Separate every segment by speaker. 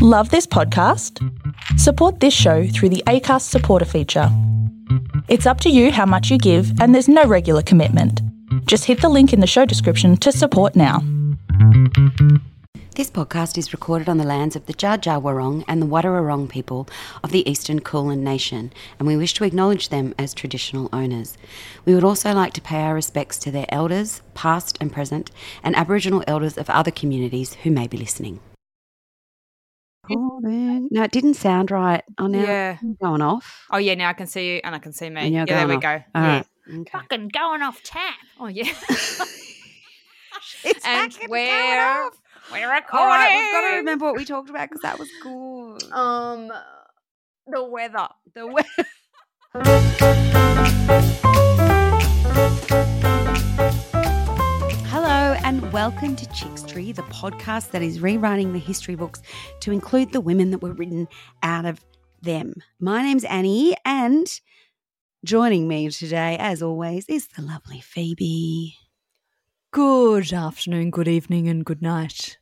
Speaker 1: Love this podcast? Support this show through the ACAST supporter feature. It's up to you how much you give, and there's no regular commitment. Just hit the link in the show description to support now.
Speaker 2: This podcast is recorded on the lands of the Wurrung and the Wadawurrung people of the Eastern Kulin Nation, and we wish to acknowledge them as traditional owners. We would also like to pay our respects to their elders, past and present, and Aboriginal elders of other communities who may be listening. No, it didn't sound right. Oh, now
Speaker 3: Yeah.
Speaker 2: it's going off.
Speaker 3: Oh yeah, now I can see you and I can see me. Yeah,
Speaker 2: you're
Speaker 3: there we
Speaker 2: going
Speaker 3: go.
Speaker 2: off. All
Speaker 3: yeah.
Speaker 2: right. Okay.
Speaker 3: Fucking going off tap. Oh yeah.
Speaker 2: It's
Speaker 3: and
Speaker 2: fucking going
Speaker 3: we're
Speaker 2: off.
Speaker 3: we're recording.
Speaker 2: All right, we've got to remember what we talked about because that was good.
Speaker 3: Um, the weather.
Speaker 2: The we- and welcome to Chicks Tree, the podcast that is rewriting the history books to include the women that were written out of them. My name's Annie, and joining me today, as always, is the lovely Phoebe.
Speaker 3: Good afternoon, good evening, and good night.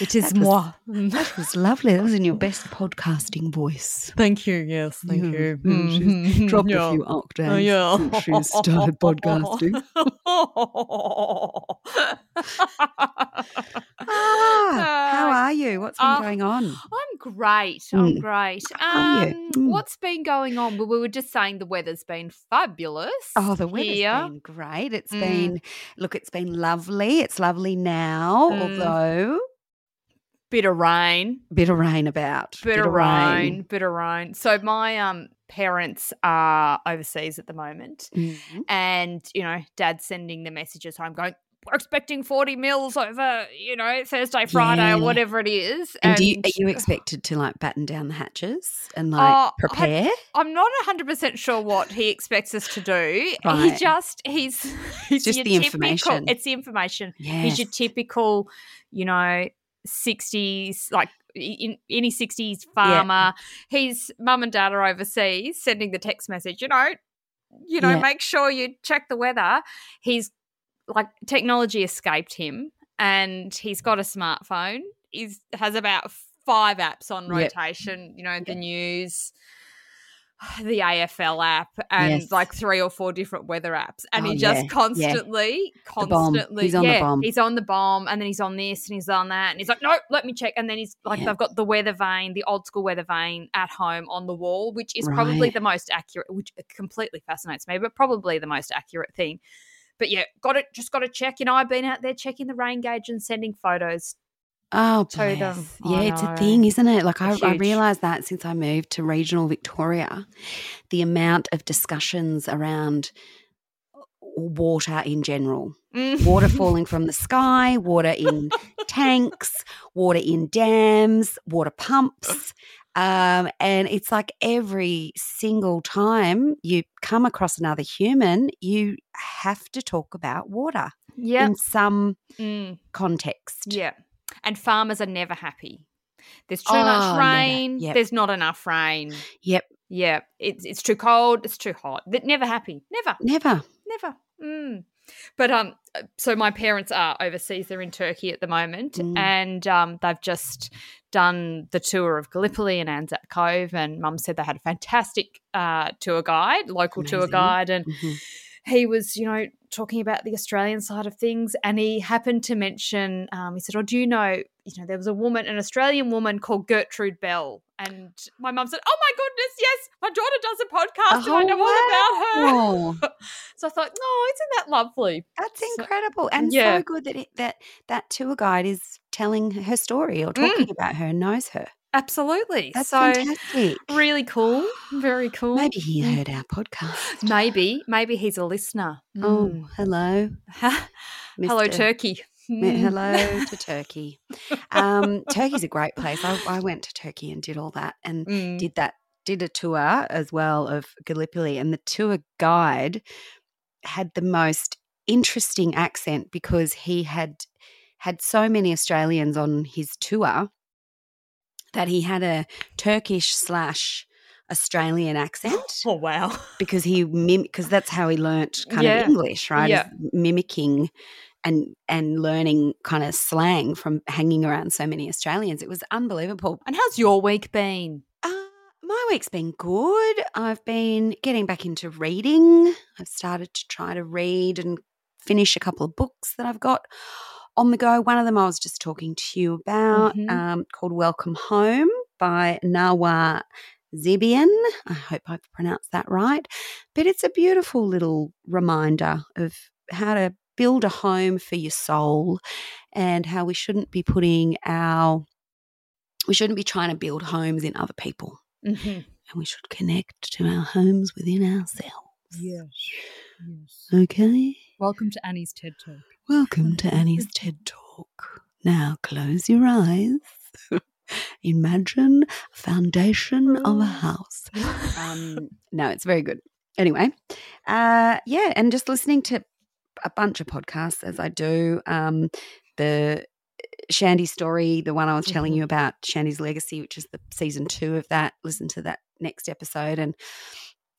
Speaker 3: It is
Speaker 2: That was-
Speaker 3: moi.
Speaker 2: That was lovely. That was in your best podcasting voice.
Speaker 3: Thank you. Yes, thank
Speaker 2: Yeah,
Speaker 3: you.
Speaker 2: yeah, she's
Speaker 3: Mhm,
Speaker 2: Dropped
Speaker 3: yeah.
Speaker 2: a few octaves
Speaker 3: Oh, yeah.
Speaker 2: since she started podcasting. Ah, how are you? What's been
Speaker 3: uh,
Speaker 2: going on?
Speaker 3: I'm great. I'm
Speaker 2: Mm.
Speaker 3: great.
Speaker 2: How are you?
Speaker 3: Um,
Speaker 2: Mm.
Speaker 3: What's been going on? Well, we were just saying the weather's been fabulous.
Speaker 2: Oh, the weather's
Speaker 3: here.
Speaker 2: been great. It's
Speaker 3: Mm.
Speaker 2: been look, it's been lovely. It's lovely now,
Speaker 3: Mm.
Speaker 2: although
Speaker 3: bit of rain.
Speaker 2: bit of rain about.
Speaker 3: bit, of rain, bit of rain. So my um parents are overseas at the moment,
Speaker 2: Mhm.
Speaker 3: and you know, Dad's sending the messages home, going, "We're expecting forty mils over, you know, Thursday, Friday,
Speaker 2: Yeah.
Speaker 3: or whatever it is."
Speaker 2: And, do you, are you expected to like batten down the hatches and like
Speaker 3: Uh,
Speaker 2: prepare?
Speaker 3: I'm not hundred percent sure what he expects us to do.
Speaker 2: Right.
Speaker 3: He just he's he's
Speaker 2: Just the
Speaker 3: typical-
Speaker 2: information.
Speaker 3: It's the information.
Speaker 2: Yes.
Speaker 3: He's your typical, you know, 60s, like in any 60s farmer. His mum and dad are overseas sending the text message, you know, you know,
Speaker 2: Yeah.
Speaker 3: make sure you check the weather. He's like technology escaped him and he's got a smartphone. He's has about five apps on
Speaker 2: Yep.
Speaker 3: rotation, you know, the news, the AFL app, and
Speaker 2: Yes.
Speaker 3: like three or four different weather apps. And
Speaker 2: Oh,
Speaker 3: he just
Speaker 2: yeah, yeah.
Speaker 3: constantly,
Speaker 2: The BoM.
Speaker 3: constantly,
Speaker 2: He's on the
Speaker 3: yeah,
Speaker 2: BoM.
Speaker 3: he's on the BoM, and then he's on this, and he's on that, and he's like, no, let me check. And then he's like,
Speaker 2: Yeah.
Speaker 3: they've got the weather vane, the old school weather vane at home on the wall, which is probably the most accurate, which completely fascinates me, but probably the most accurate thing. But yeah, got it. Just got to check. You know, I've been out there checking the rain gauge and sending photos.
Speaker 2: Oh, bless.
Speaker 3: I
Speaker 2: Yeah, it's a thing, isn't it? Like I, I
Speaker 3: Huge.
Speaker 2: realised that since I moved to regional Victoria, the amount of discussions around water in general, water falling from the sky, water in tanks, water in dams, water pumps. Um, and it's like every single time you come across another human, you have to talk about water
Speaker 3: Yeah.
Speaker 2: in some
Speaker 3: Mm.
Speaker 2: context.
Speaker 3: Yeah. And farmers are never happy. There's too
Speaker 2: Oh,
Speaker 3: much rain.
Speaker 2: Yep.
Speaker 3: There's not enough rain.
Speaker 2: Yep.
Speaker 3: Yeah. It's it's too cold. It's too hot. They're never happy. Never.
Speaker 2: Never.
Speaker 3: Never. Mm. But um, so my parents are overseas. They're in Turkey at the moment,
Speaker 2: Mm.
Speaker 3: and um, they've just done the tour of Gallipoli and Anzac Cove. And Mum said they had a fantastic uh, tour guide, local tour guide, and
Speaker 2: Mhm.
Speaker 3: He was, you know, talking about the Australian side of things, and he happened to mention, um, he said, "Oh, do you know, you know, there was a woman, an Australian woman called Gertrude Bell." And my mum said, "Oh my goodness, yes, my daughter does a podcast, and I
Speaker 2: Oh,
Speaker 3: know all about her." So I thought, "No, isn't that lovely?"
Speaker 2: That's
Speaker 3: So-
Speaker 2: incredible, and
Speaker 3: yeah.
Speaker 2: so good that it, that that tour guide is telling her story or
Speaker 3: Mm.
Speaker 2: talking about her, and knows her.
Speaker 3: Absolutely.
Speaker 2: That's
Speaker 3: so
Speaker 2: fantastic.
Speaker 3: really cool, very cool.
Speaker 2: Maybe he
Speaker 3: Mm.
Speaker 2: heard our podcast.
Speaker 3: maybe, maybe he's a listener.
Speaker 2: Oh,
Speaker 3: Mm.
Speaker 2: hello,
Speaker 3: hello, Turkey. Mm.
Speaker 2: Hello to Turkey. Um, Turkey's a great place. I, I went to Turkey and did all that, and
Speaker 3: Mm.
Speaker 2: did that did a tour as well of Gallipoli, and the tour guide had the most interesting accent because he had had so many Australians on his tour that he had a Turkish slash Australian accent
Speaker 3: Oh wow.
Speaker 2: because he mim because that's how he learnt kind
Speaker 3: Yeah.
Speaker 2: of English, right?
Speaker 3: Yeah.
Speaker 2: Mimicking and and learning kind of slang from hanging around so many Australians. It was unbelievable.
Speaker 3: And how's your week been?
Speaker 2: Uh, my week's been good. I've been getting back into reading. I've started to try to read and finish a couple of books that I've got on the go. One of them I was just talking to you about,
Speaker 3: Mhm.
Speaker 2: um, called Welcome Home by Najwa Zebian. I hope I've pronounced that right. But it's a beautiful little reminder of how to build a home for your soul and how we shouldn't be putting our we shouldn't be trying to build homes in other people
Speaker 3: Mm-hmm.
Speaker 2: and we should connect to our homes within ourselves.
Speaker 3: Yes. Yes.
Speaker 2: Okay.
Speaker 3: Welcome to Annie's TED Talk.
Speaker 2: Welcome to Annie's TED Talk. Now close your eyes. Imagine a foundation of a house. Um, no, it's very good. Anyway, uh, yeah, and just listening to a bunch of podcasts as I do. Um, the Shandy story, the one I was telling
Speaker 3: Mhm.
Speaker 2: you about, Shandy's legacy, which is the season two of that. Listen to that next episode, and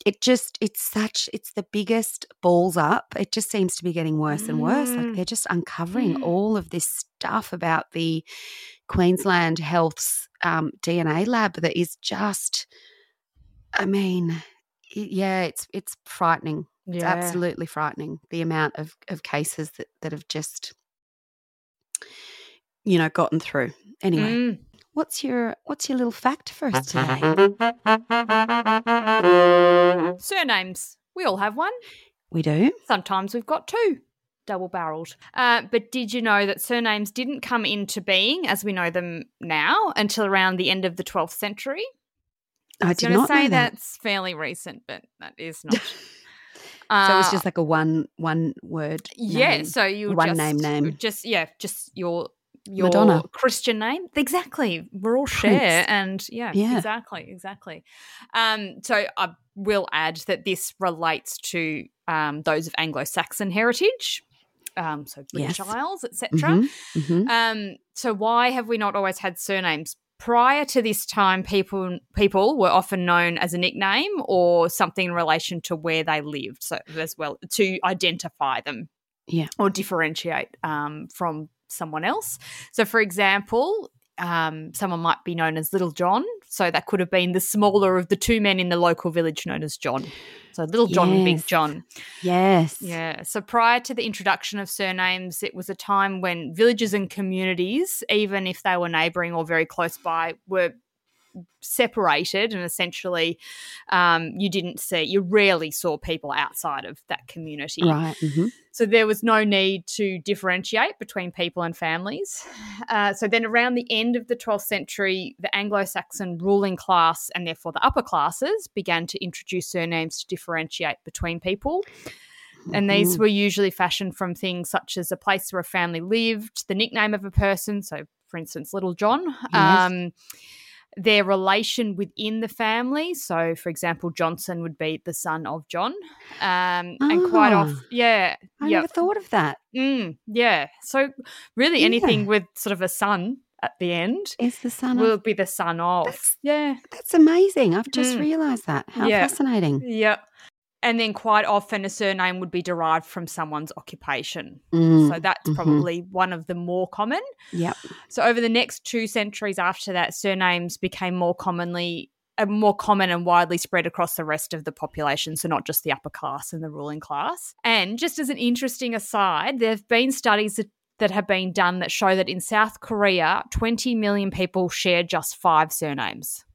Speaker 2: it just it's such it's the biggest balls up. It just seems to be getting worse and worse. Like
Speaker 3: Mm.
Speaker 2: they're just uncovering
Speaker 3: Mm.
Speaker 2: all of this stuff about the Queensland Health's um, DNA lab that is just. I mean, yeah, it's it's frightening. It's
Speaker 3: Yeah.
Speaker 2: absolutely frightening the amount of, of cases that, that have just you know gotten through. Anyway,
Speaker 3: Mm.
Speaker 2: What's your what's your little fact for us today?
Speaker 3: Surnames. We all have one.
Speaker 2: We do.
Speaker 3: Sometimes we've got two, double barreled. Uh, but did you know that surnames didn't come into being as we know them now until around the end of the 12th century?
Speaker 2: I
Speaker 3: was
Speaker 2: did
Speaker 3: gonna
Speaker 2: not
Speaker 3: say
Speaker 2: that.
Speaker 3: that's fairly recent, but that is not.
Speaker 2: so it was
Speaker 3: Uh,
Speaker 2: just like a one one word.
Speaker 3: yeah. So you
Speaker 2: one
Speaker 3: just,
Speaker 2: name name.
Speaker 3: just yeah, just your your
Speaker 2: Madonna.
Speaker 3: Christian name. Exactly. We're all
Speaker 2: Prince.
Speaker 3: share, and yeah,
Speaker 2: Yeah.
Speaker 3: exactly, exactly. Um, so I will add that this relates to um, those of Anglo-Saxon heritage. Um, so British
Speaker 2: Yes.
Speaker 3: Isles, etc.
Speaker 2: Mhm, mhm.
Speaker 3: Um, so why have we not always had surnames? Prior to this time, people people were often known as a nickname or something in relation to where they lived, so as well to identify them,
Speaker 2: Yeah.
Speaker 3: or differentiate um, from someone else. So, for example, um, someone might be known as Little John, so that could have been the smaller of the two men in the local village known as John. So, Little John and Big John.
Speaker 2: Yes.
Speaker 3: Yeah. So prior to the introduction of surnames, it was a time when villages and communities, even if they were neighbouring or very close by, were separated and essentially um, you didn't see, you rarely saw people outside of that community.
Speaker 2: Right. mhm.
Speaker 3: So there was no need to differentiate between people and families. Uh, so then, around the end of the 12th century, the Anglo Saxon ruling class and therefore the upper classes began to introduce surnames to differentiate between people. And these
Speaker 2: Mhm.
Speaker 3: were usually fashioned from things such as a place where a family lived, the nickname of a person. So, for instance, Little John.
Speaker 2: Yes.
Speaker 3: Um, their relation within the family. So, for example, Johnson would be the son of John. Um, and quite
Speaker 2: Ah.
Speaker 3: often, yeah.
Speaker 2: I
Speaker 3: yeah.
Speaker 2: never thought of that.
Speaker 3: Mm, yeah. So, really,
Speaker 2: Yeah.
Speaker 3: anything with sort of a son at the end
Speaker 2: Is the son
Speaker 3: will
Speaker 2: of
Speaker 3: be the son of.
Speaker 2: That's-
Speaker 3: yeah.
Speaker 2: That's amazing. I've just
Speaker 3: Mm.
Speaker 2: realised that. How
Speaker 3: Yeah.
Speaker 2: fascinating.
Speaker 3: Yeah. And then quite often a surname would be derived from someone's occupation.
Speaker 2: Mm,
Speaker 3: So that's
Speaker 2: mhm.
Speaker 3: probably one of the more common.
Speaker 2: Yep.
Speaker 3: So over the next two centuries after that, surnames became more commonly uh, more common and widely spread across the rest of the population, so not just the upper class and the ruling class. And just as an interesting aside, there have been studies that, that have been done that show that in South Korea, 20 million people share just five surnames.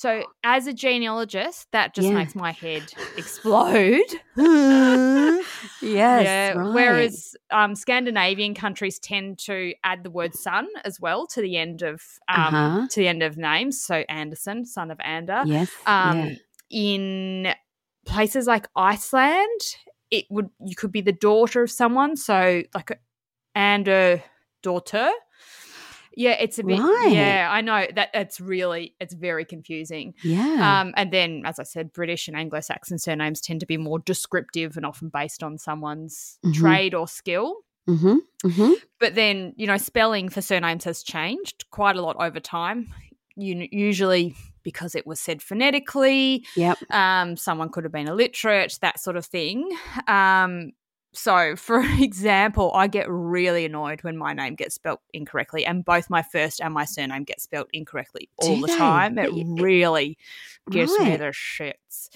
Speaker 3: So, as a genealogist, that just
Speaker 2: Yeah.
Speaker 3: makes my head explode.
Speaker 2: yes.
Speaker 3: yeah.
Speaker 2: right.
Speaker 3: Whereas um, Scandinavian countries tend to add the word son as well to the end of um,
Speaker 2: Uh-huh.
Speaker 3: to the end of names. So Anderson, son of Ander.
Speaker 2: yes.
Speaker 3: Um,
Speaker 2: yeah.
Speaker 3: In places like Iceland, it would you could be the daughter of someone. So like Ander daughter. Yeah, it's a bit.
Speaker 2: Right.
Speaker 3: Yeah, I know that it's really it's very confusing.
Speaker 2: Yeah.
Speaker 3: Um, and then, as I said, British and Anglo Saxon surnames tend to be more descriptive and often based on someone's
Speaker 2: Mhm.
Speaker 3: trade or skill.
Speaker 2: mm-hmm. Mm-hmm.
Speaker 3: But then, you know, spelling for surnames has changed quite a lot over time. You, usually because it was said phonetically,
Speaker 2: Yep.
Speaker 3: um, someone could have been illiterate, that sort of thing. Um, so, for example, I get really annoyed when my name gets spelt incorrectly, and both my first and my surname get spelt incorrectly all
Speaker 2: Do
Speaker 3: the
Speaker 2: they?
Speaker 3: time. It
Speaker 2: It-
Speaker 3: really gives me the shits.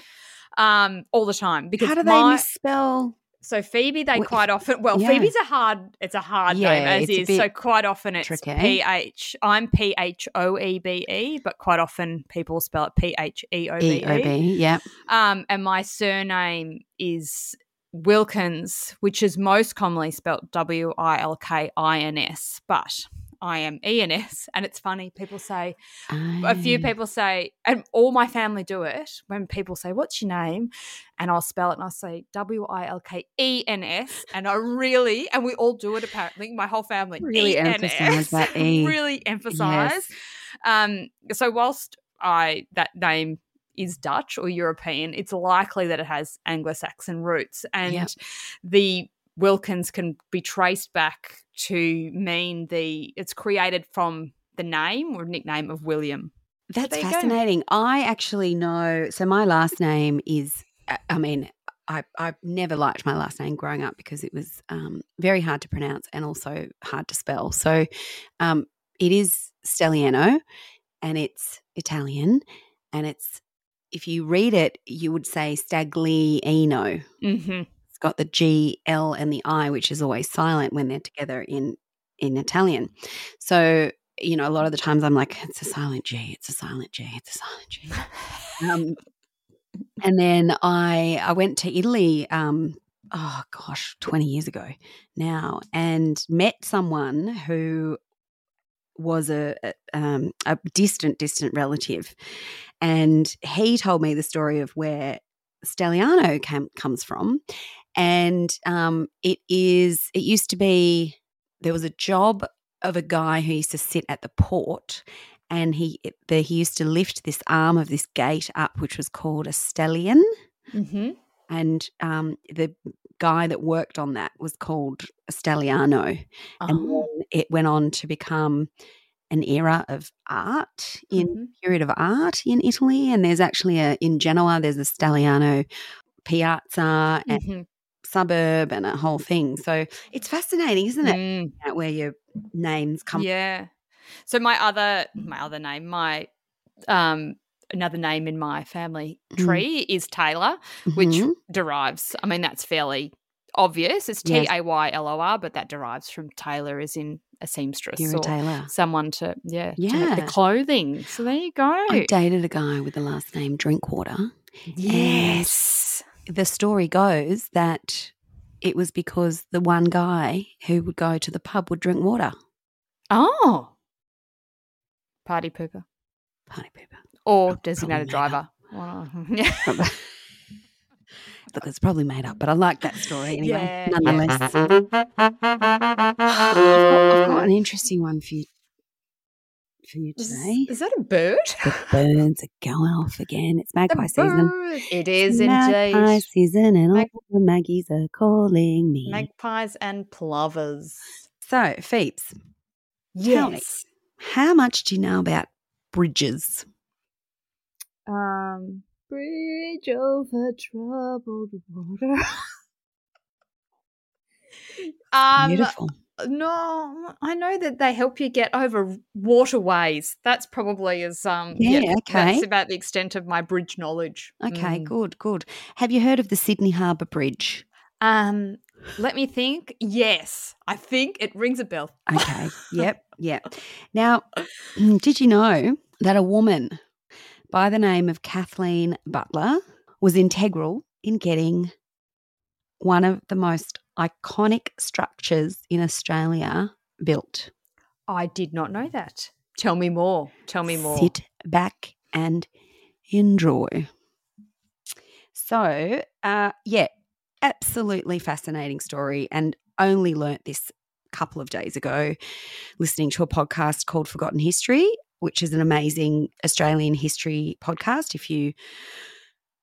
Speaker 3: Um, all the time because
Speaker 2: How do they
Speaker 3: my,
Speaker 2: misspell?
Speaker 3: so Phoebe they
Speaker 2: Wh-
Speaker 3: quite often well
Speaker 2: yeah.
Speaker 3: Phoebe's a hard it's a hard
Speaker 2: Yeah,
Speaker 3: name as is so quite often it's. P H I'm P H O E B E but quite often people spell it P H E O B
Speaker 2: E. Yeah.
Speaker 3: um, and my surname is Wilkins, which is most commonly spelt W I L K I N S, but I am E N S. And it's funny, people say, a few people say, and all my family do it when people say, What's your name? And I'll spell it and I'll say W I L K E N S. And I really, and we all do it apparently, my whole family.
Speaker 2: Really
Speaker 3: E-N-S,
Speaker 2: emphasise that E.
Speaker 3: really emphasize.
Speaker 2: Yes.
Speaker 3: Um, so whilst I that name is Dutch or European, it's likely that it has Anglo-Saxon roots, and
Speaker 2: Yep.
Speaker 3: the Wilkins can be traced back to mean the it's created from the name or nickname of William.
Speaker 2: That's
Speaker 3: you go.
Speaker 2: fascinating. I actually know. So my last name is. I mean, I I never liked my last name growing up because it was um, very hard to pronounce and also hard to spell. So, um, it is Stelliano, and it's Italian, and it's if you read it, you would say Staglieno.
Speaker 3: Mm-hmm.
Speaker 2: It's got the G, L, and the I, which is always silent when they're together in in Italian. So you know, a lot of the times I'm like, it's a silent G, it's a silent G, it's a silent G. Um, and then I I went to Italy. Um, oh gosh, twenty years ago now, and met someone who was a a, um, a distant distant relative, and he told me the story of where Stelliano cam- comes from, and um, it is it used to be there was a job of a guy who used to sit at the port and he the, he used to lift this arm of this gate up which was called a stellion
Speaker 3: Mm-hmm.
Speaker 2: and um, the guy that worked on that was called Stelliano and
Speaker 3: Oh.
Speaker 2: then it went on to become an era of art in
Speaker 3: Mhm.
Speaker 2: period of art in Italy and there's actually a in Genoa there's a Stelliano piazza and
Speaker 3: Mhm.
Speaker 2: suburb and a whole thing so it's fascinating isn't it
Speaker 3: Mm.
Speaker 2: where your names come
Speaker 3: Yeah. So my other my other name, my um another name in my family
Speaker 2: Mm.
Speaker 3: tree is Taylor, which
Speaker 2: Mhm.
Speaker 3: derives I mean that's fairly obvious. It's T A Y L O R, but that derives from Taylor as in a seamstress
Speaker 2: You're a
Speaker 3: or
Speaker 2: tailor.
Speaker 3: someone to yeah, to make
Speaker 2: Yeah.
Speaker 3: the clothing. So there you go.
Speaker 2: I dated a guy with the last name Drinkwater.
Speaker 3: yes.
Speaker 2: The story goes that it was because the one guy who would go to the pub would drink water.
Speaker 3: Oh. Party pooper.
Speaker 2: Party pooper.
Speaker 3: Or designated driver. Yeah.
Speaker 2: Look, it's probably made up, but I like that story anyway.
Speaker 3: Yeah,
Speaker 2: nonetheless.
Speaker 3: yes.
Speaker 2: I've, got, an interesting one for you for you
Speaker 3: Is,
Speaker 2: today.
Speaker 3: is that a bird?
Speaker 2: The birds are going off again. It's magpie season.
Speaker 3: It is
Speaker 2: Magpie
Speaker 3: indeed.
Speaker 2: season, and
Speaker 3: Mag-
Speaker 2: all the Maggies are calling me.
Speaker 3: Magpies and plovers.
Speaker 2: so, Phoebes, Tell me.
Speaker 3: Yes.
Speaker 2: how much do you know about bridges?
Speaker 3: Um, bridge over troubled water. um,
Speaker 2: Beautiful.
Speaker 3: no, I know that they help you get over waterways. That's probably as um,
Speaker 2: Yeah, okay.
Speaker 3: That's about the extent of my bridge knowledge.
Speaker 2: Okay,
Speaker 3: Mm.
Speaker 2: good, good. Have you heard of the Sydney Harbour Bridge?
Speaker 3: Um, let me think. Yes, I think it rings a bell.
Speaker 2: Okay, yep, yep. Now, did you know that a woman by the name of Kathleen Butler was integral in getting one of the most iconic structures in Australia built?
Speaker 3: I did not know that. Tell me more. Tell me more.
Speaker 2: Sit back and enjoy. So, uh, yeah, absolutely fascinating story, and only learnt this couple of days ago, listening to a podcast called Forgotten History, which is an amazing Australian history podcast. If you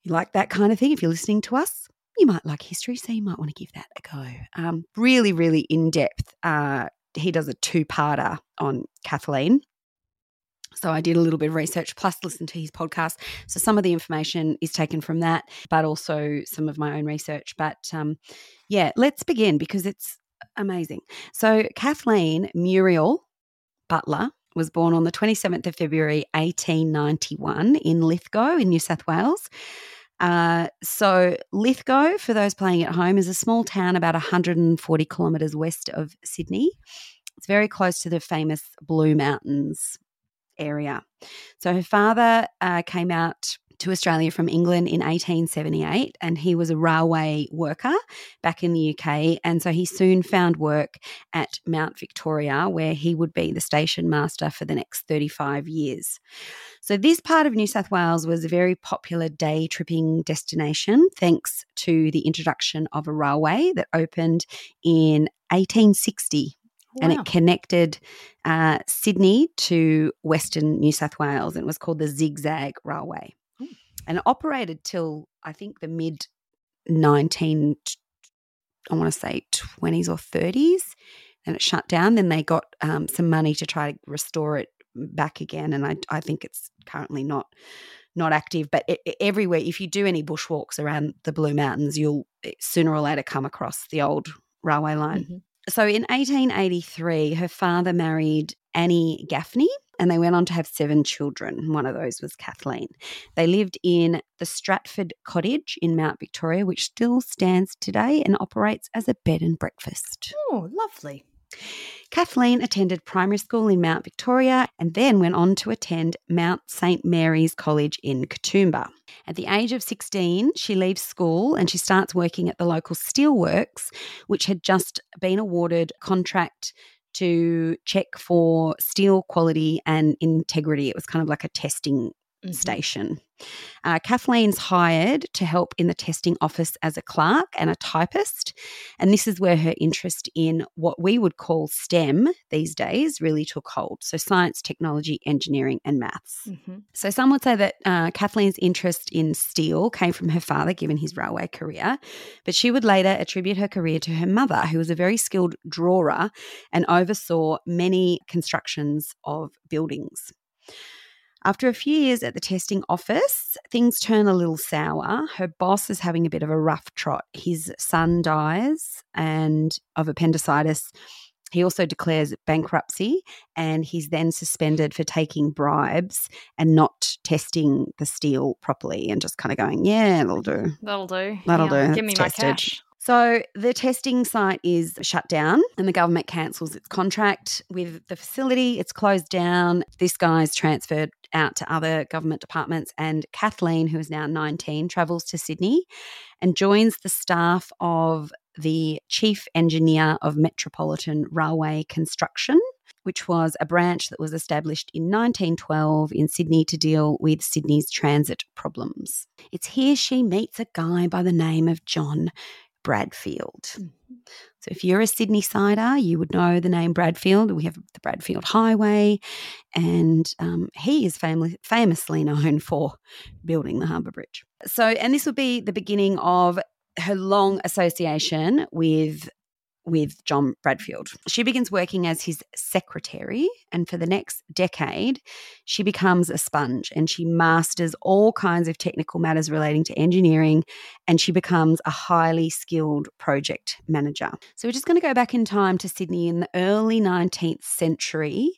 Speaker 2: you like that kind of thing, if you're listening to us, you might like history, so you might want to give that a go. Um, really, really in depth. Uh, he does a two parter on Kathleen. So I did a little bit of research plus listen to his podcast. So some of the information is taken from that, but also some of my own research. But um, yeah, let's begin because it's amazing. So Kathleen Muriel Butler was born on the 27th of February 1891 in Lithgow in New South Wales. Uh, so Lithgow, for those playing at home, is a small town about 140 kilometres west of Sydney. It's very close to the famous Blue Mountains area. So her father uh, came out to Australia from England in 1878 and he was a railway worker back in the UK. And so he soon found work at Mount Victoria, where he would be the station master for the next 35 years. So, this part of New South Wales was a very popular day tripping destination thanks to the introduction of a railway that opened in 1860 Wow. and it connected uh, Sydney to Western New South Wales, and it was called the Zigzag Railway. And it operated till I think the mid nineteen, I want to say twenties or thirties, and it shut down. Then they got um, some money to try to restore it back again, and I, I think it's currently not not active. But it, it, everywhere, if you do any bushwalks around the Blue Mountains, you'll eh, sooner or later come across the old railway line. Mm-hmm. So in 1883, her father married Annie Gaffney and they went on to have seven children. One of those was Kathleen. They lived in the Stratford Cottage in Mount Victoria, which still stands today and operates as a bed and breakfast.
Speaker 3: Oh, lovely.
Speaker 2: Kathleen attended primary school in Mount Victoria and then went on to attend Mount St Mary's College in Katoomba. At the age of 16, she leaves school and she starts working at the local steelworks, which had just been awarded contract to check for steel quality and integrity. It was kind of like a testing mm-hmm. station. Uh, Kathleen's hired to help in the testing office as a clerk and a typist. And this is where her interest in what we would call STEM these days really took hold. So, science, technology, engineering, and maths. Mm-hmm. So, some would say that uh, Kathleen's interest in steel came from her father, given his railway career. But she would later attribute her career to her mother, who was a very skilled drawer and oversaw many constructions of buildings. After a few years at the testing office, things turn a little sour. Her boss is having a bit of a rough trot. His son dies and of appendicitis. He also declares bankruptcy and he's then suspended for taking bribes and not testing the steel properly and just kind of going, yeah, that'll do.
Speaker 3: That'll do.
Speaker 2: That'll
Speaker 3: yeah.
Speaker 2: do.
Speaker 3: Give me tested. my cash.
Speaker 2: So the testing site is shut down and the government cancels its contract with the facility. It's closed down. This guy's transferred out to other government departments. And Kathleen, who is now 19, travels to Sydney and joins the staff of the chief engineer of Metropolitan Railway Construction which was a branch that was established in 1912 in Sydney to deal with Sydney's transit problems. It's here she meets a guy by the name of John Bradfield. Mm-hmm. So if you're a Sydney sider, you would know the name Bradfield. We have the Bradfield Highway, and um, he is fam- famously known for building the Harbour Bridge. So, and this will be the beginning of her long association with with John Bradfield. She begins working as his secretary, and for the next decade, she becomes a sponge and she masters all kinds of technical matters relating to engineering, and she becomes a highly skilled project manager. So, we're just going to go back in time to Sydney in the early 19th century.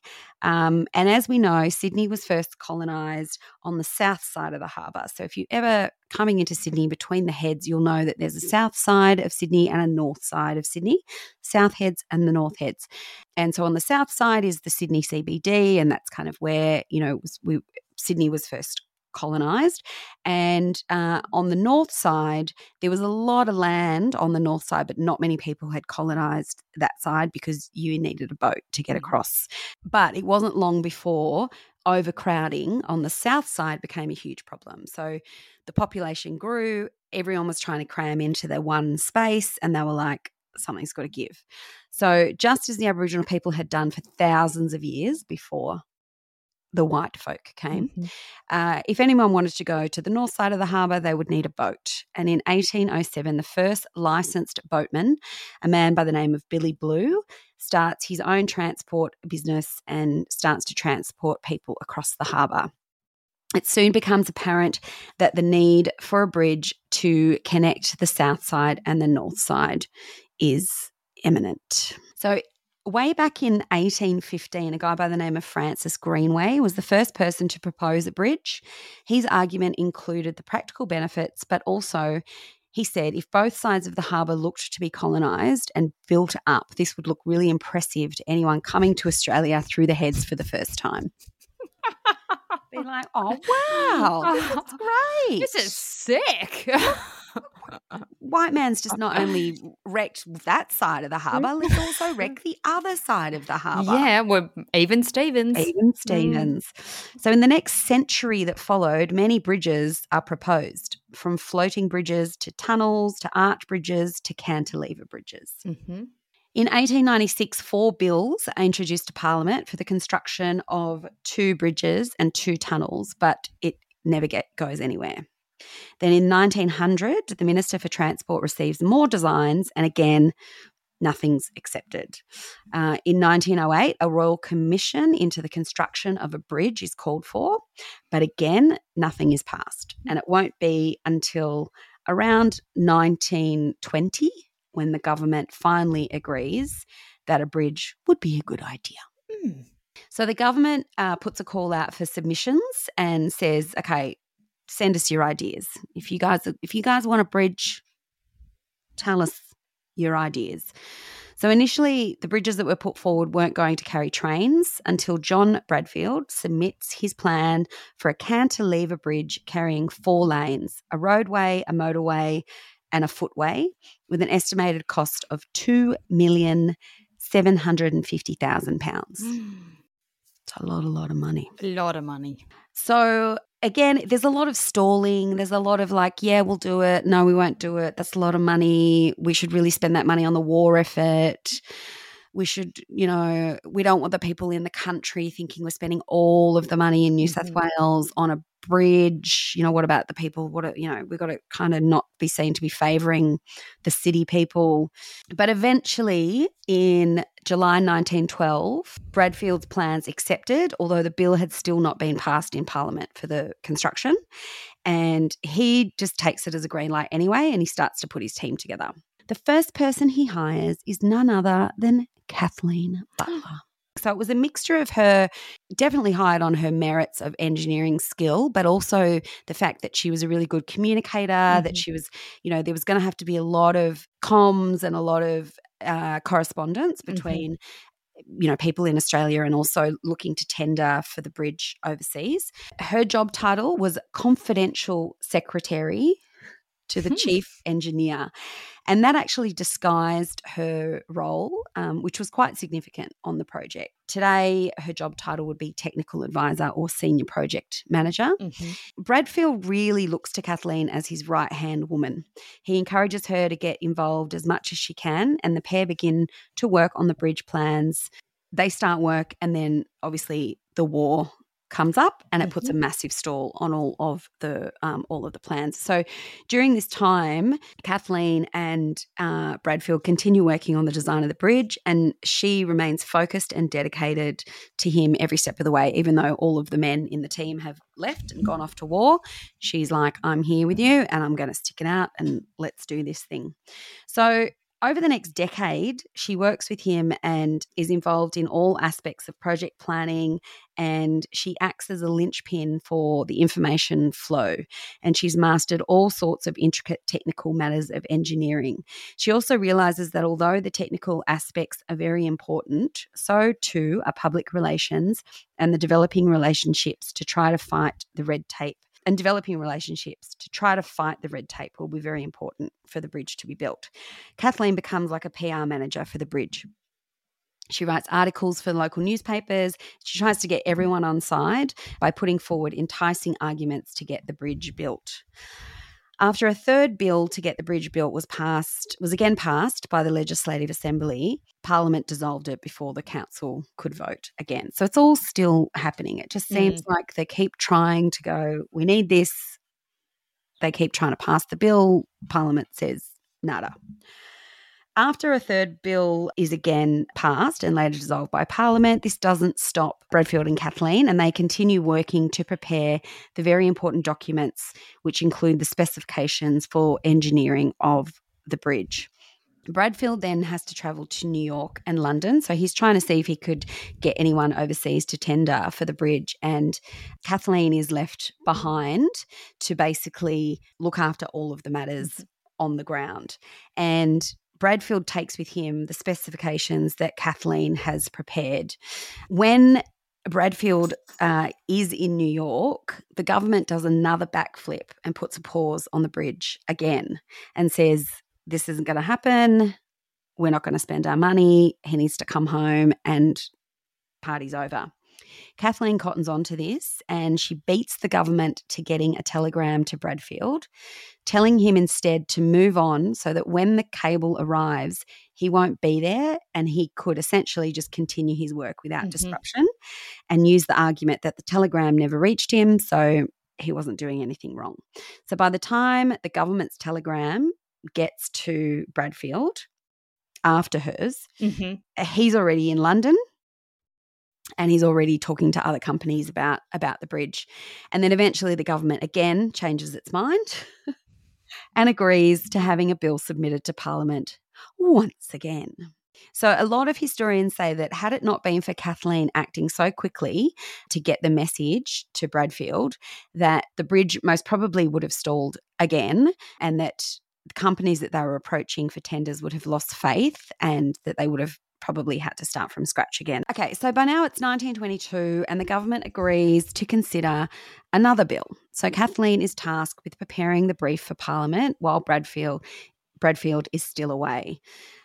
Speaker 2: Um, and as we know, Sydney was first colonised on the south side of the harbour. So if you ever coming into Sydney between the heads, you'll know that there's a south side of Sydney and a north side of Sydney, south heads and the north heads. And so on the south side is the Sydney CBD, and that's kind of where you know we, Sydney was first colonized. And uh, on the north side, there was a lot of land on the north side, but not many people had colonized that side because you needed a boat to get mm. across. But it wasn't long before overcrowding on the south side became a huge problem. So the population grew, everyone was trying to cram into their one space, and they were like, something's got to give. So, just as the Aboriginal people had done for thousands of years before the white folk came.
Speaker 3: Mhm.
Speaker 2: Uh, if anyone wanted to go to the north side of the harbour, they would need a boat. And in 1807, the first licensed boatman, a man by the name of Billy Blue, starts his own transport business and starts to transport people across the harbour. It soon becomes apparent that the need for a bridge to connect the south side and the north side is imminent. So, way back in 1815, a guy by the name of Francis Greenway was the first person to propose a bridge. His argument included the practical benefits, but also he said if both sides of the harbour looked to be colonised and built up, this would look really impressive to anyone coming to Australia through the heads for the first time. Be like, oh wow, this is great.
Speaker 3: This is sick.
Speaker 2: white man's just not only wrecked that side of the harbour, let's also wreck the other side of the harbour.
Speaker 3: yeah, we're even Stevens.
Speaker 2: Even Stevens. So, in the next century that followed, many bridges are proposed from floating bridges to tunnels to arch bridges to cantilever bridges.
Speaker 3: Mhm.
Speaker 2: In 1896, four bills are introduced to Parliament for the construction of two bridges and two tunnels, but it never get, goes anywhere. Then in 1900, the Minister for Transport receives more designs, and again, nothing's accepted. Uh, in 1908, a royal commission into the construction of a bridge is called for, but again, nothing is passed. And it won't be until around 1920 when the government finally agrees that a bridge would be a good idea.
Speaker 3: Mm.
Speaker 2: So the government uh, puts a call out for submissions and says, "Okay, send us your ideas. If you guys, if you guys want a bridge, tell us your ideas." So initially, the bridges that were put forward weren't going to carry trains until John Bradfield submits his plan for a cantilever bridge carrying four lanes: a roadway, a motorway, and a footway, with an estimated cost of two million seven hundred and fifty thousand pounds. It's a lot, a lot of money.
Speaker 3: A lot of money.
Speaker 2: So again, there's a lot of stalling. There's a lot of like, yeah, we'll do it. No, we won't do it. That's a lot of money. We should really spend that money on the war effort. We should, you know, we don't want the people in the country thinking we're spending all of the money in New South
Speaker 3: Mhm.
Speaker 2: Wales on a bridge. You know, what about the people? What, are, you know, we've got to kind of not be seen to be favouring the city people. But eventually, in July 1912, Bradfield's plans accepted, although the bill had still not been passed in Parliament for the construction. And he just takes it as a green light anyway, and he starts to put his team together. The first person he hires is none other than Kathleen Butler. So it was a mixture of her definitely hired on her merits of engineering skill, but also the fact that she was a really good communicator, that
Speaker 3: Mhm.
Speaker 2: she was, you know, there was going to have to be a lot of comms and a lot of uh, correspondence between you know people in Australia and also looking to tender for the bridge overseas. Her job title was confidential secretary to the
Speaker 3: Hmm.
Speaker 2: chief engineer, and that actually disguised her role, um, which was quite significant on the project. Today, her job title would be technical advisor or senior project manager.
Speaker 3: Mhm.
Speaker 2: Bradfield really looks to Kathleen as his right hand woman. He encourages her to get involved as much as she can, and the pair begin to work on the bridge plans. They start work, and then obviously the war comes up and it puts a massive stall on all of the um, all of the plans. So during this time, Kathleen and uh, Bradfield continue working on the design of the bridge, and she remains focused and dedicated to him every step of the way. Even though all of the men in the team have left and gone off to war, she's like, "I'm here with you, and I'm going to stick it out, and let's do this thing." So over the next decade, she works with him and is involved in all aspects of project planning, and she acts as a linchpin for the information flow. And she's mastered all sorts of intricate technical matters of engineering. She also realizes that although the technical aspects are very important, so too are public relations and the developing relationships to try to fight the red tape and developing relationships to try to fight the red tape will be very important for the bridge to be built. Kathleen becomes like a PR manager for the bridge. She writes articles for local newspapers. She tries to get everyone on side by putting forward enticing arguments to get the bridge built. After a third bill to get the bridge built was passed, was again passed by the Legislative Assembly, Parliament dissolved it before the council could vote again. So it's all still happening. It just seems mm. like they keep trying to go, we need this. They keep trying to pass the bill. Parliament says nada. After a third bill is again passed and later dissolved by Parliament, this doesn't stop Bradfield and Kathleen, and they continue working to prepare the very important documents, which include the specifications for engineering of the bridge. Bradfield then has to travel to New York and London. So he's trying to see if he could get anyone overseas to tender for the bridge. And Kathleen is left behind to basically look after all of the matters on the ground. And Bradfield takes with him the specifications that Kathleen has prepared. When Bradfield uh, is in New York, the government does another backflip and puts a pause on the bridge again and says, This isn't going to happen. We're not going to spend our money. He needs to come home and party's over. Kathleen cottons onto this and she beats the government to getting a telegram to Bradfield, telling him instead to move on so that when the cable arrives, he won't be there and he could essentially just continue his work without mm-hmm. disruption and use the argument that the telegram never reached him. So he wasn't doing anything wrong. So by the time the government's telegram gets to Bradfield after hers, mm-hmm. he's already in London and he's already talking to other companies about about the bridge. And then eventually the government again changes its mind and agrees to having a bill submitted to parliament once again. So a lot of historians say that had it not been for Kathleen acting so quickly to get the message to Bradfield that the bridge most probably would have stalled again and that the companies that they were approaching for tenders would have lost faith and that they would have probably had to start from scratch again. Okay, so by now it's 1922 and the government agrees to consider another bill. So Kathleen is tasked with preparing the brief for Parliament while Bradfield Bradfield is still away.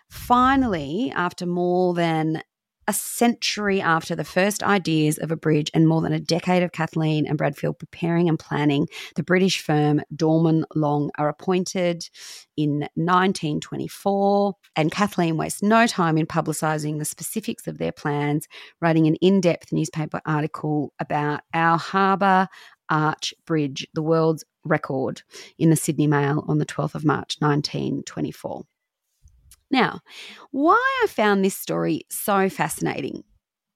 Speaker 2: Finally, after more than a century after the first ideas of a bridge and more than a decade of Kathleen and Bradfield preparing and planning, the British firm Dorman Long are appointed in 1924. And Kathleen wastes no time in publicising the specifics of their plans, writing an in depth newspaper article about our harbour arch bridge, the world's record, in the Sydney Mail on the 12th of March 1924. Now, why I found this story so fascinating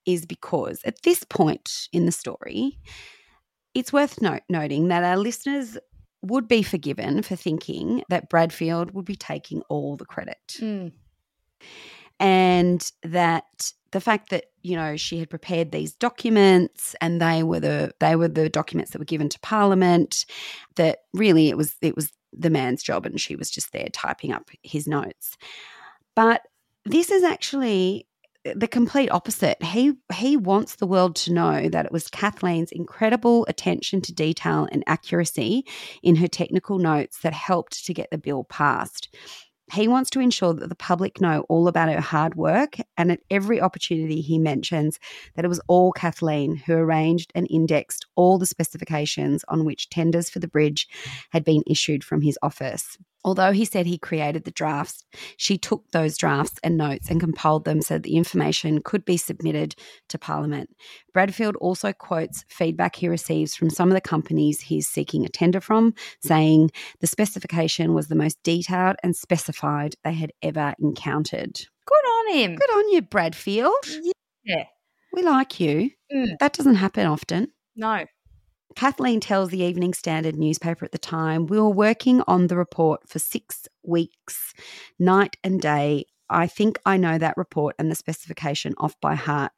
Speaker 2: is because at this point in the story, it's worth note- noting that our listeners would be forgiven for thinking that Bradfield would be taking all the credit. Mm. And that the fact that you know she had prepared these documents and they were the they were the documents that were given to parliament that really it was it was the man's job and she was just there typing up his notes but this is actually the complete opposite. He he wants the world to know that it was Kathleen's incredible attention to detail and accuracy in her technical notes that helped to get the bill passed. He wants to ensure that the public know all about her hard work, and at every opportunity, he mentions that it was all Kathleen who arranged and indexed all the specifications on which tenders for the bridge had been issued from his office. Although he said he created the drafts, she took those drafts and notes and compiled them so that the information could be submitted to Parliament. Bradfield also quotes feedback he receives from some of the companies he's seeking a tender from, saying the specification was the most detailed and specified they had ever encountered.
Speaker 3: Good on him.
Speaker 2: Good on you, Bradfield.
Speaker 3: Yeah.
Speaker 2: We like you. Mm. That doesn't happen often.
Speaker 3: No.
Speaker 2: Kathleen tells the Evening Standard newspaper at the time, We were working on the report for six weeks, night and day. I think I know that report and the specification off by heart.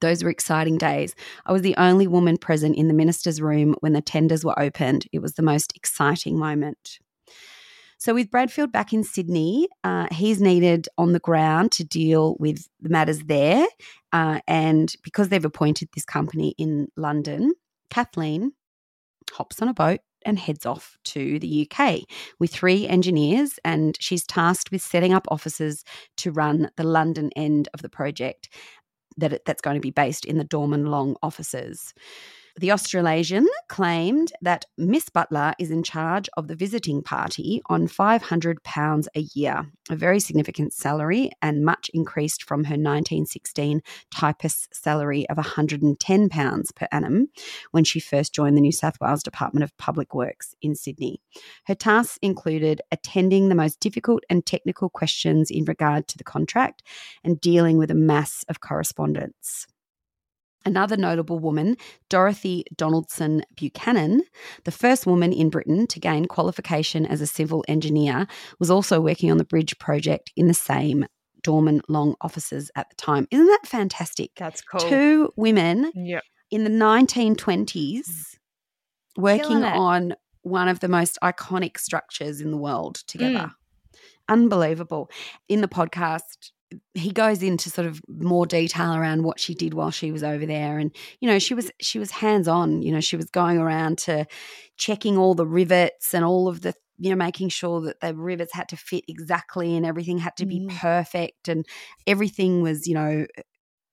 Speaker 2: Those were exciting days. I was the only woman present in the minister's room when the tenders were opened. It was the most exciting moment. So, with Bradfield back in Sydney, uh, he's needed on the ground to deal with the matters there. Uh, and because they've appointed this company in London, Kathleen hops on a boat and heads off to the UK with three engineers, and she's tasked with setting up offices to run the London end of the project that that's going to be based in the Dorman Long offices. The Australasian claimed that Miss Butler is in charge of the visiting party on £500 a year, a very significant salary and much increased from her 1916 typist salary of £110 per annum when she first joined the New South Wales Department of Public Works in Sydney. Her tasks included attending the most difficult and technical questions in regard to the contract and dealing with a mass of correspondence. Another notable woman, Dorothy Donaldson Buchanan, the first woman in Britain to gain qualification as a civil engineer, was also working on the bridge project in the same Dorman Long offices at the time. Isn't that fantastic?
Speaker 3: That's cool.
Speaker 2: Two women
Speaker 3: Yep.
Speaker 2: in the 1920s working on one of the most iconic structures in the world together.
Speaker 3: Mm.
Speaker 2: Unbelievable. In the podcast, he goes into sort of more detail around what she did while she was over there. And you know she was she was hands on you know she was going around to checking all the rivets and all of the you know making sure that the rivets had to fit exactly and everything had to be
Speaker 3: Mm.
Speaker 2: perfect. And everything was you know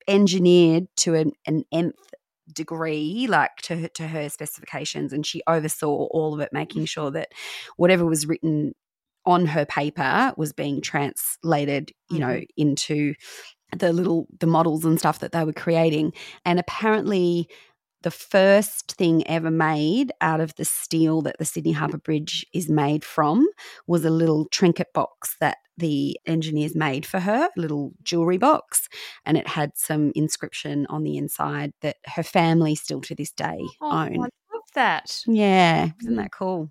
Speaker 2: engineered to an, an nth degree like to her, to her specifications. And she oversaw all of it making sure that whatever was written on her paper was being translated you know mm-hmm. into the little the models and stuff that they were creating and apparently the first thing ever made out of the steel that the Sydney Harbour Bridge is made from was a little trinket box that the engineers made for her, a little jewelry box, and it had some inscription on the inside that her family still to this day
Speaker 3: Oh, I love that.
Speaker 2: Yeah, isn't that cool?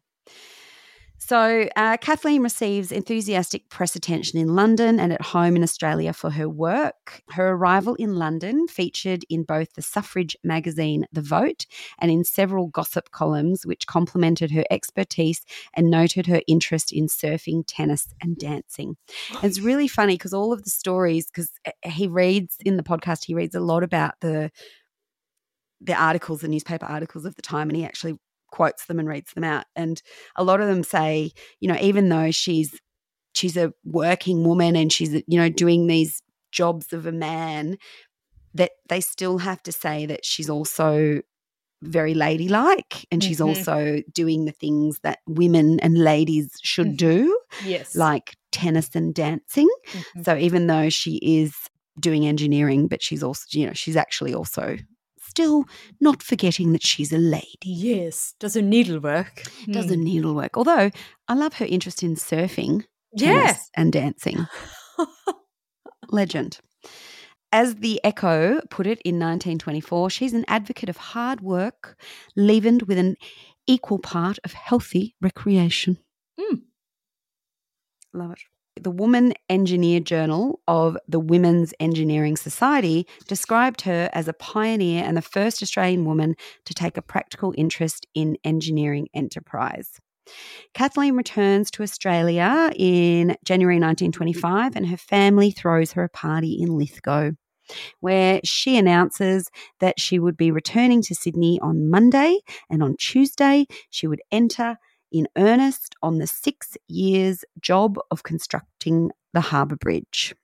Speaker 2: So, uh, Kathleen receives enthusiastic press attention in London and at home in Australia for her work. Her arrival in London featured in both the suffrage magazine The Vote and in several gossip columns, which complimented her expertise and noted her interest in surfing, tennis, and dancing. And it's really funny because all of the stories, because he reads in the podcast, he reads a lot about the the articles, the newspaper articles of the time, and he actually quotes them and reads them out. And a lot of them say, you know, even though she's she's a working woman and she's you know doing these jobs of a man, that they still have to say that she's also very ladylike and she's
Speaker 3: Mhm.
Speaker 2: also doing the things that women and ladies should
Speaker 3: Mhm.
Speaker 2: do,
Speaker 3: Yes.
Speaker 2: like tennis and dancing.
Speaker 3: Mhm.
Speaker 2: So even though she is doing engineering, but she's also, you know, she's actually also still not forgetting that she's a lady.
Speaker 3: Yes. Does her needlework.
Speaker 2: Does
Speaker 3: Mm.
Speaker 2: needlework. Although I love her interest in surfing,
Speaker 3: Yeah.
Speaker 2: tennis, and dancing. Legend. As the Echo put it in 1924, she's an advocate of hard work, leavened with an equal part of healthy recreation.
Speaker 3: Mm.
Speaker 2: Love it. The Woman Engineer Journal of the Women's Engineering Society described her as a pioneer and the first Australian woman to take a practical interest in engineering enterprise. Kathleen returns to Australia in January 1925 and her family throws her a party in Lithgow, where she announces that she would be returning to Sydney on Monday and on Tuesday she would enter in earnest on the six years job of constructing the Harbour Bridge.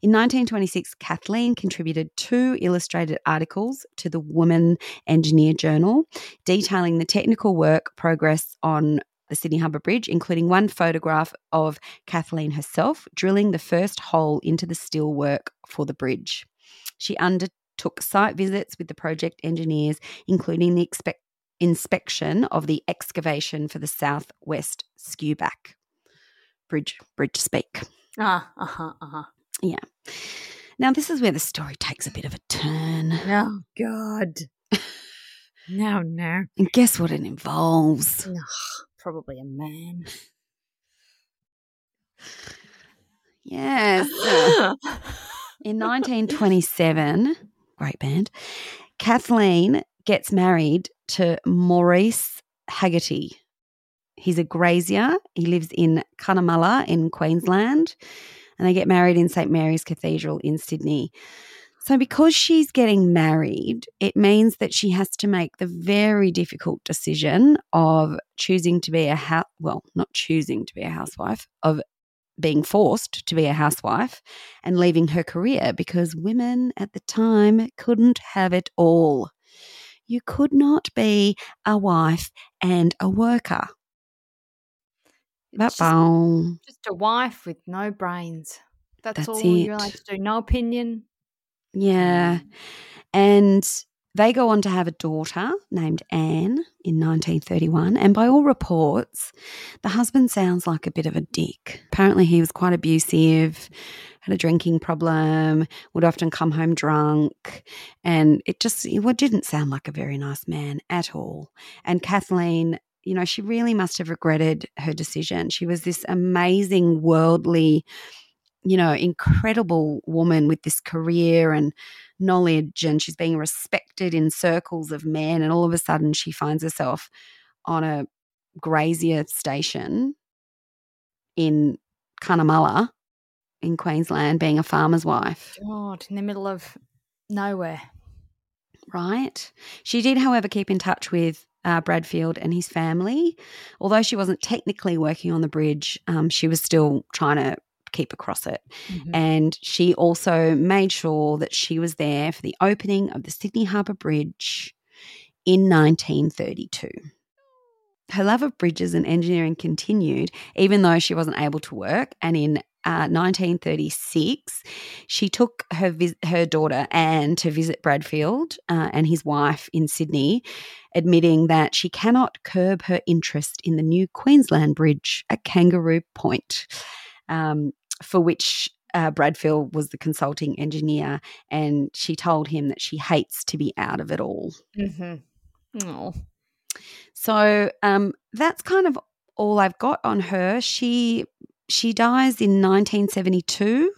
Speaker 2: In 1926, Kathleen contributed two illustrated articles to the Woman Engineer Journal detailing the technical work progress on the Sydney Harbour Bridge, including one photograph of Kathleen herself drilling the first hole into the steel work for the bridge. She undertook site visits with the project engineers, including the inspection of the excavation for the southwest skewback bridge, bridge speak.
Speaker 3: Ah, uh huh, uh huh.
Speaker 2: Now, this is where the story takes a bit of a turn.
Speaker 3: Oh, God. no, no.
Speaker 2: And guess what it involves?
Speaker 3: Probably a man.
Speaker 2: Yes. In 1927, great band, Kathleen gets married to Maurice Haggerty. He's a grazier. He lives in Cunnamulla in Queensland, and they get married in St Mary's Cathedral in Sydney. So, because she's getting married, it means that she has to make the very difficult decision of choosing to be a house, well, not choosing to be a housewife, of being forced to be a housewife and leaving her career because women at the time couldn't have it all. You could not be a wife and a worker.
Speaker 3: Just, just a wife with no brains. That's,
Speaker 2: That's
Speaker 3: all you're allowed
Speaker 2: it.
Speaker 3: to do. No opinion.
Speaker 2: Yeah. Mm. And they go on to have a daughter named Anne in 1931. And by all reports, the husband sounds like a bit of a dick. Apparently, he was quite abusive, had a drinking problem, would often come home drunk. And it just it didn't sound like a very nice man at all. And Kathleen, you know, she really must have regretted her decision. She was this amazing, worldly, you know, incredible woman with this career and knowledge, and she's being respected in circles of men. And all of a sudden, she finds herself on a grazier station in Cunnamulla in Queensland, being a farmer's wife,
Speaker 3: God, in the middle of nowhere.
Speaker 2: right? She did, however, keep in touch with uh, Bradfield and his family. Although she wasn't technically working on the bridge, um, she was still trying to keep across it.
Speaker 3: Mm-hmm.
Speaker 2: And she also made sure that she was there for the opening of the Sydney Harbour Bridge in 1932. Her love of bridges and engineering continued, even though she wasn't able to work. And in uh, 1936, she took her vis- her daughter Anne to visit Bradfield uh, and his wife in Sydney, admitting that she cannot curb her interest in the new Queensland Bridge at Kangaroo Point, um, for which uh, Bradfield was the consulting engineer, and she told him that she hates to be out of it all.
Speaker 3: Mm-hmm. Oh.
Speaker 2: So um, that's kind of all I've got on her. She she dies in 1972,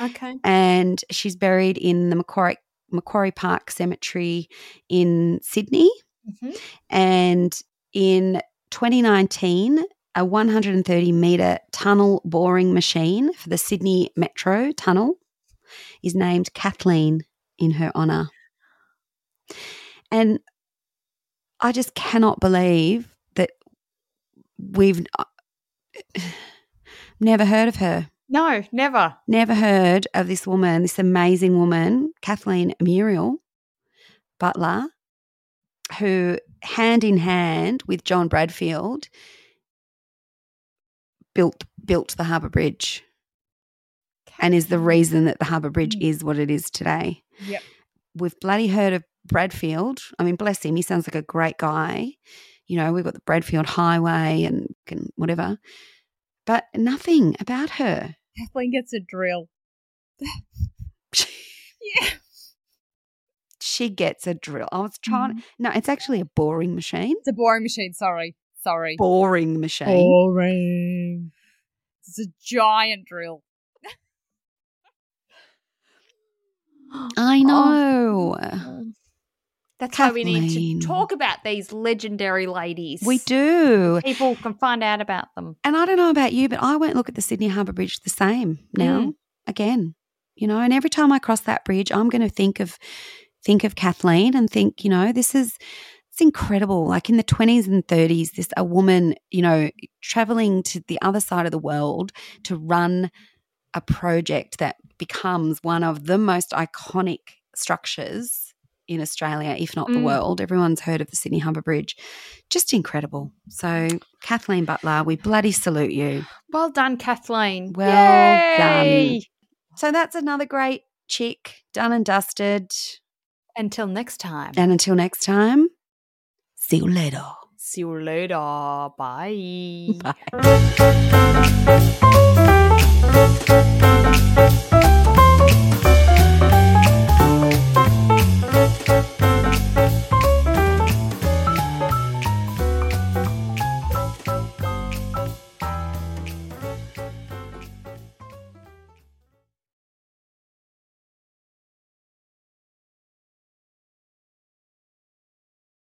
Speaker 3: Okay.
Speaker 2: and she's buried in the Macquarie Macquarie Park Cemetery in Sydney.
Speaker 3: Mm-hmm.
Speaker 2: And in 2019, a 130 metre tunnel boring machine for the Sydney Metro Tunnel is named Kathleen in her honour. And I just cannot believe that we've uh, never heard of her.
Speaker 3: No, never.
Speaker 2: Never heard of this woman, this amazing woman, Kathleen Muriel Butler, who hand in hand with John Bradfield built built the Harbour Bridge and is the reason that the Harbour Bridge
Speaker 3: Mm.
Speaker 2: is what it is today.
Speaker 3: Yep.
Speaker 2: We've bloody heard of Bradfield. I mean, bless him, he sounds like a great guy. You know, we've got the Bradfield Highway and, and whatever, but nothing about her.
Speaker 3: Kathleen gets a drill. Yeah.
Speaker 2: she gets a drill. I was trying.
Speaker 3: Mm-hmm.
Speaker 2: No, it's actually a boring machine.
Speaker 3: It's a boring machine. Sorry. Sorry.
Speaker 2: Boring machine.
Speaker 3: Boring. It's a giant drill.
Speaker 2: I know.
Speaker 3: That's why we need to talk about these legendary ladies.
Speaker 2: We do.
Speaker 3: People can find out about them.
Speaker 2: And I don't know about you, but I won't look at the Sydney Harbour Bridge the same now
Speaker 3: Mm.
Speaker 2: again. You know, and every time I cross that bridge, I'm going to think of think of Kathleen and think, you know, this is it's incredible. Like in the 20s and 30s, this a woman, you know, traveling to the other side of the world to run a project that becomes one of the most iconic structures in Australia, if not the
Speaker 3: Mm.
Speaker 2: world. Everyone's heard of the Sydney Harbour Bridge. Just incredible. So, Kathleen Butler, we bloody salute you.
Speaker 3: Well done, Kathleen.
Speaker 2: Well
Speaker 3: Yay!
Speaker 2: done. So, that's another great chick, done and dusted.
Speaker 3: Until next time.
Speaker 2: And until next time, see you later.
Speaker 3: See you later. Bye.
Speaker 2: Bye.